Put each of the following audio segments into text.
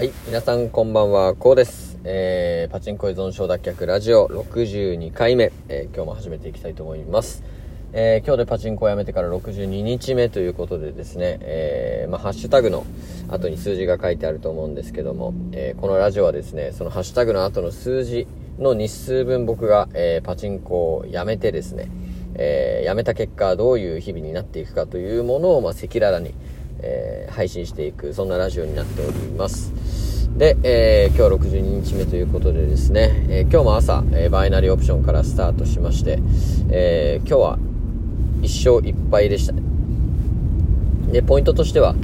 はい、皆さんこんばんは、こうです。えー、パチンコ依存症脱却ラジオ62回目、えー今日も始めていきたいと思います。えー今日でパチンコをやめてから62日目ということでですね、えまあ、ハッシュタグの後に数字が書いてあると思うんですけども、えこのラジオはですね、そのハッシュタグの後の数字の日数分僕が、えパチンコをやめてですね、えーやめた結果どういう日々になっていくかというものを、まあ、赤裸々に、え配信していくそんなラジオになっておりますで、えー今日62日目ということでですね、えー今日も朝、えーバイナリーオプションからスタートしまして、えー今日は1勝1敗でした。ねでポイントとしては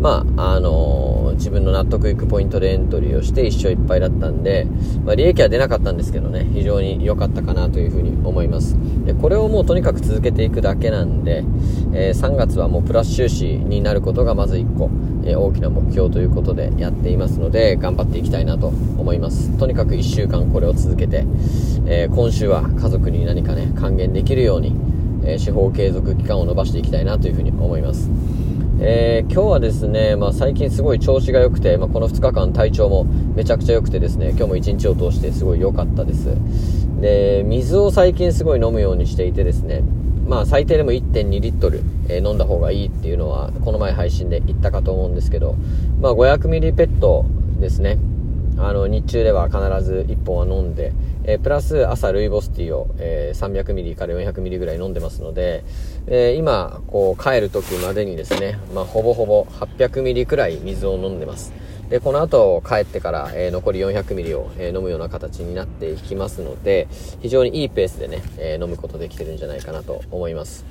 まああのー自分の納得いくポイントでエントリーをして1勝1敗だったんで、まあ、利益は出なかったんですけどね非常に良かったかなというふうに思います。でこれをもうとにかく続けていくだけなんで、えー3月はもうプラス収支になることがまず1個、えー大きな目標ということでやっていますので頑張っていきたいなと思います。とにかく1週間これを続けて、えー今週は家族に何かね還元できるように、え司法継続期間を伸ばしていきたいなというふうに思います。えー今日はですね、まあ、最近すごい調子が良くて、まあ、この2日間体調もめちゃくちゃ良くてですね今日も1日を通してすごい良かったです。で水を最近すごい飲むようにしていてですねまあ最低でも1.2リットル、えー飲んだ方がいいっていうのはこの前配信で言ったかと思うんですけど、まあ、500ミリペットですね。あの日中では必ず1本は飲んで、えープラス朝ルイボスティーを、えー300ミリから400ミリぐらい飲んでますので、えー今こう帰る時までにですね、まあ、ほぼほぼ800ミリくらい水を飲んでます。でこの後帰ってから、えー残り400ミリを、えー飲むような形になっていきますので非常にいいペースでね、えー飲むことできてるんじゃないかなと思います。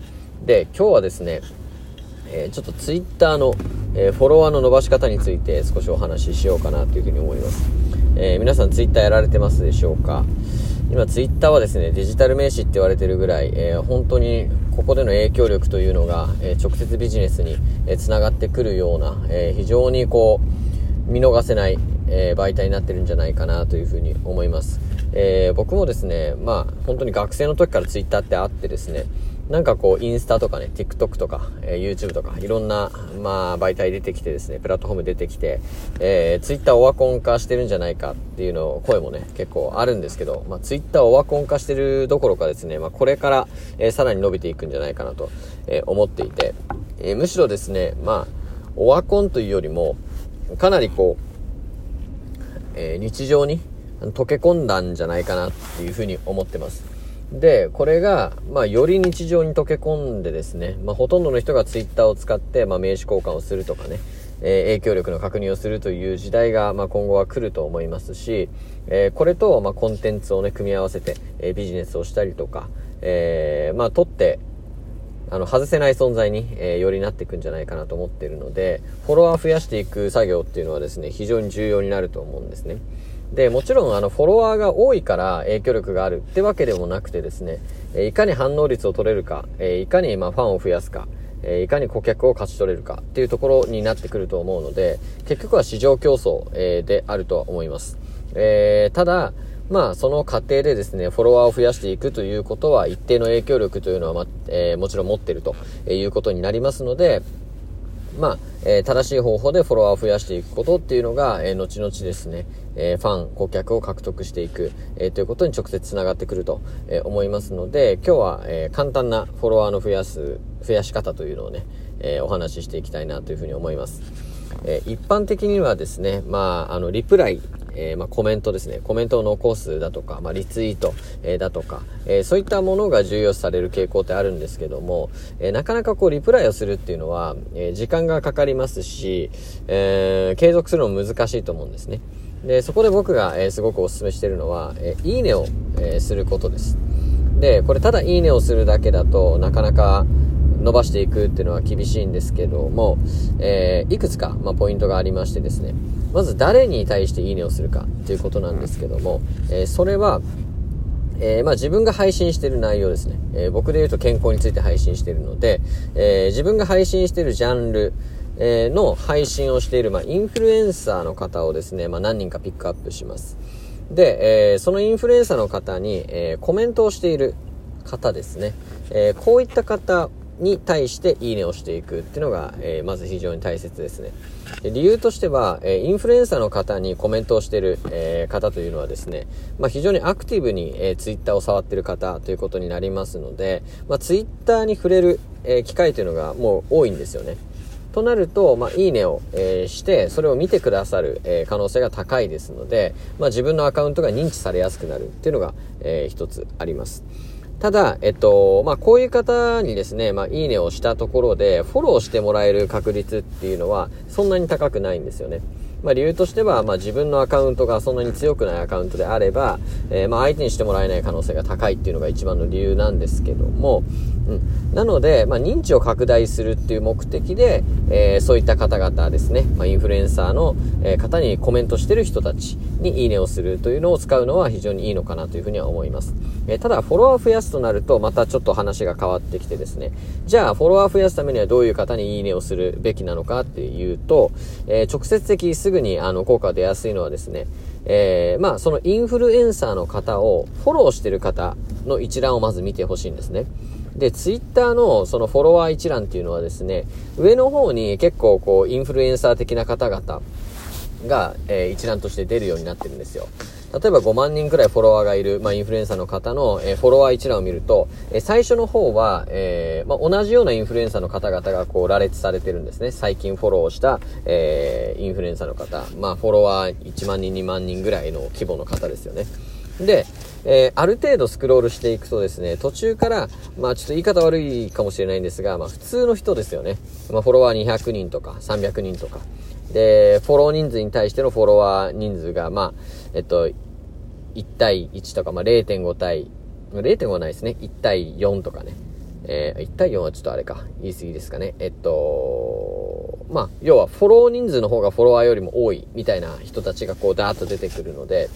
で今日はですねえーちょっとツイッターの、えーフォロワーの伸ばし方について少しお話ししようかなというふうに思います、えー皆さんツイッターやられてますでしょうか？今ツイッターはですねデジタル名詞って言われてるぐらい、え本当にここでの影響力というのが、え直接ビジネスにつながってくるような、え非常にこう見逃せない、え媒体になってるんじゃないかなというふうに思います、え僕もですねまあ本当に学生の時からツイッターってあってですねなんかこう、インスタとかね、TikTok とか、えー YouTube とか、いろんな、まあ、媒体出てきてですね、プラットフォーム出てきて、えー、Twitter オワコン化してるんじゃないかっていうの、声もね、結構あるんですけど、まあ、Twitter オワコン化してるどころかですね、まあ、これから、えーさらに伸びていくんじゃないかなと、えー思っていて、えーむしろですね、まあ、オワコンというよりも、かなりこう、えー日常に溶け込んだんじゃないかなっていうふうに思ってます。で、これが、まあ、より日常に溶け込んでですね、まあ、ほとんどの人がツイッターを使って、まあ、名刺交換をするとかね、えー影響力の確認をするという時代が、まあ、今後は来ると思いますし、えーこれと、まあ、コンテンツをね、組み合わせて、えービジネスをしたりとか、えーまあ、取って、あの、外せない存在に、えーよりなっていくんじゃないかなと思っているので、フォロワー増やしていく作業っていうのはですね、非常に重要になると思うんですね。で、もちろん、あの、フォロワーが多いから影響力があるってわけでもなくてですね、えいかに反応率を取れるか、えいかに、ま、ファンを増やすか、えいかに顧客を勝ち取れるかっていうところになってくると思うので、結局は市場競争、えーであるとは思います。えーただ、まあ、その過程でですね、フォロワーを増やしていくということは、一定の影響力というのは、まえーもちろん持ってるということになりますので、まあ、えー正しい方法でフォロワーを増やしていくことっていうのが、えー後々ですね、えーファン、顧客を獲得していく、えということに直接つながってくると、え思いますので、今日は、え簡単なフォロワーの増やす、増やし方というのをね、えお話ししていきたいなというふうに思います。え一般的にはですね、まあ、あの、リプライ、えーまあ、コメントですね、コメントを残すだとか、まあ、リツイート、えーだとか、えーそういったものが重要視される傾向ってあるんですけども、えなかなかこう、リプライをするっていうのは、え時間がかかりますし、え継続するのも難しいと思うんですね。で、そこで僕が、えすごくお勧めしてるのは、えいいねを、えすることです。で、これただいいねをするだけだとなかなか伸ばしていくっていうのは厳しいんですけども、えーいくつか、まあ、ポイントがありましてですね、まず誰に対していいねをするかっていうことなんですけども、えーそれは、えーまあ自分が配信してる内容ですね。え僕で言うと健康について配信してるので、え自分が配信してるジャンル、えの配信をしている、まあ、インフルエンサーの方をですね、まあ、何人かピックアップします。で、えーそのインフルエンサーの方に、えーコメントをしている方ですね。えーこういった方に対していいねをしていくっていうのが、えー、まず非常に大切ですね。理由としては、えインフルエンサーの方にコメントをしている、え方というのはですね、まあ、非常にアクティブに、えツイッターを触っている方ということになりますので、まあ、ツイッターに触れる、え機会というのがもう多いんですよね。となると、まあ、いいねを、えー、して、それを見てくださる、えー、可能性が高いですので、まあ、自分のアカウントが認知されやすくなるっていうのが、えー、一つあります。ただ、えっと、まあ、こういう方にですね、まあ、いいねをしたところで、フォローしてもらえる確率っていうのは、そんなに高くないんですよね。まあ、理由としては、まあ、自分のアカウントがそんなに強くないアカウントであれば、えー、まあ、相手にしてもらえない可能性が高いっていうのが一番の理由なんですけども、うん。なので、まあ、認知を拡大するっていう目的で、えー、そういった方々ですね、まあ、インフルエンサーの、え方にコメントしてる人たちにいいねをするというのを使うのは非常にいいのかなというふうには思います。えー、ただ、フォロワー増やすとなると、またちょっと話が変わってきてですね、じゃあ、フォロワー増やすためにはどういう方にいいねをするべきなのかっていうと、え、直接的すぐにあの効果が出やすいのはですね、えー、まあ、そのインフルエンサーの方をフォローしてる方の一覧をまず見てほしいんですね。で、ツイッターのそのフォロワー一覧っていうのはですね、上の方に結構こう、インフルエンサー的な方々が、えー、一覧として出るようになってるんですよ。例えば5万人くらいフォロワーがいる、まあ、インフルエンサーの方の、えー、フォロワー一覧を見ると、えー、最初の方は、えー、まあ、同じようなインフルエンサーの方々がこう羅列されてるんですね。最近フォローした、えインフルエンサーの方。まあ、フォロワー1万人、2万人ぐらいの規模の方ですよね。で、えー、ある程度スクロールしていくとですね、途中から、まあちょっと言い方悪いかもしれないんですが、まあ普通の人ですよね。まあフォロワー200人とか300人とか。で、フォロー人数に対してのフォロワー人数が、まあ、えっと、1対1とか、まあ、0.5対、0.5はないですね。1対4とかね。えー、1対4はちょっとあれか。言い過ぎですかね。えっと、まあ、要はフォロー人数の方がフォロワーよりも多いみたいな人たちがこうダーッと出てくるので、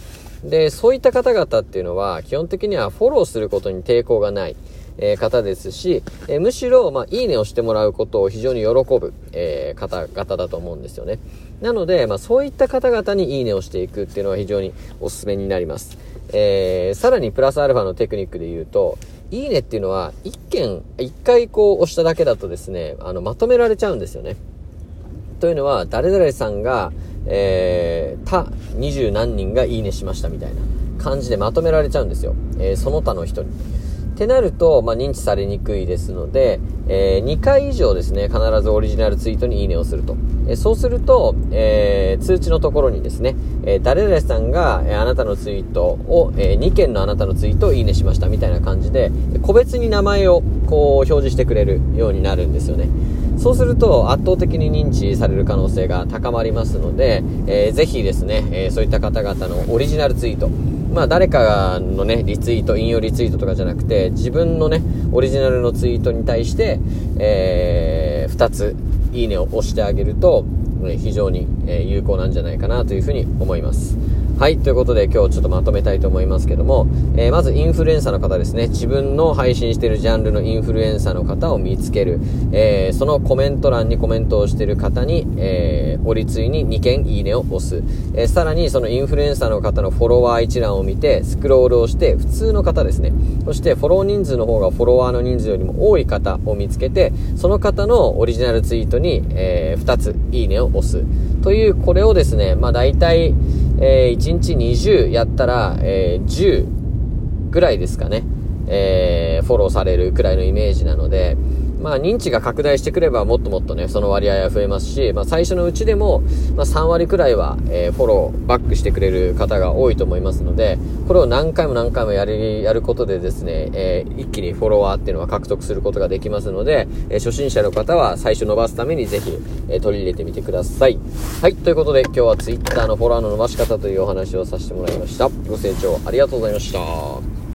で、そういった方々っていうのは基本的にはフォローすることに抵抗がない。えー、方ですし、え、むしろ、まあ、いいねをしてもらうことを非常に喜ぶ、えー、方々だと思うんですよね。なので、まあ、そういった方々にいいねをしていくっていうのは非常におすすめになります。えー、さらにプラスアルファのテクニックで言うと、いいねっていうのは、一件、一回こう押しただけだとですね、あの、まとめられちゃうんですよね。というのは、誰々さんが、えー、他二十何人がいいねしましたみたいな感じでまとめられちゃうんですよ。えー、その他の人に。ってなると、まあ、認知されにくいですので、えー、2回以上ですね、必ずオリジナルツイートにいいねをすると。えー、そうすると、えー、通知のところにですね、えー、誰々さんが、え、あなたのツイートを、え、2件のあなたのツイートをいいねしましたみたいな感じで、個別に名前をこう表示してくれるようになるんですよね。そうすると圧倒的に認知される可能性が高まりますので、えー、ぜひですね、え、そういった方々のオリジナルツイート、まあ誰かのね、リツイート、引用リツイートとかじゃなくて、自分のね、オリジナルのツイートに対して、えー、2つ、いいねを押してあげると、非常に有効なんじゃないかなというふうに思います。はい、ということで今日ちょっとまとめたいと思いますけども、えー、まずインフルエンサーの方ですね、自分の配信しているジャンルのインフルエンサーの方を見つける、えー、そのコメント欄にコメントをしている方に、えー、折りついに2件いいねを押す、えー、さらにそのインフルエンサーの方のフォロワー一覧を見て、スクロールをして、普通の方ですね、そしてフォロー人数の方がフォロワーの人数よりも多い方を見つけて、その方のオリジナルツイートに、えー、2ついいねを押す。という、これをですね、まあ大体、えー、1日20やったら、えー、10ぐらいですかね、えー、フォローされるくらいのイメージなので、まあ認知が拡大してくればもっともっとね、その割合は増えますし、まあ最初のうちでも、まあ3割くらいは、えー、フォロー、バックしてくれる方が多いと思いますので、これを何回も何回もやる、やることでですね、えー、一気にフォロワーっていうのは獲得することができますので、えー、初心者の方は最初伸ばすためにぜひ、えー、取り入れてみてください。はい、ということで今日は Twitter のフォロワーの伸ばし方というお話をさせてもらいました。ご清聴ありがとうございました。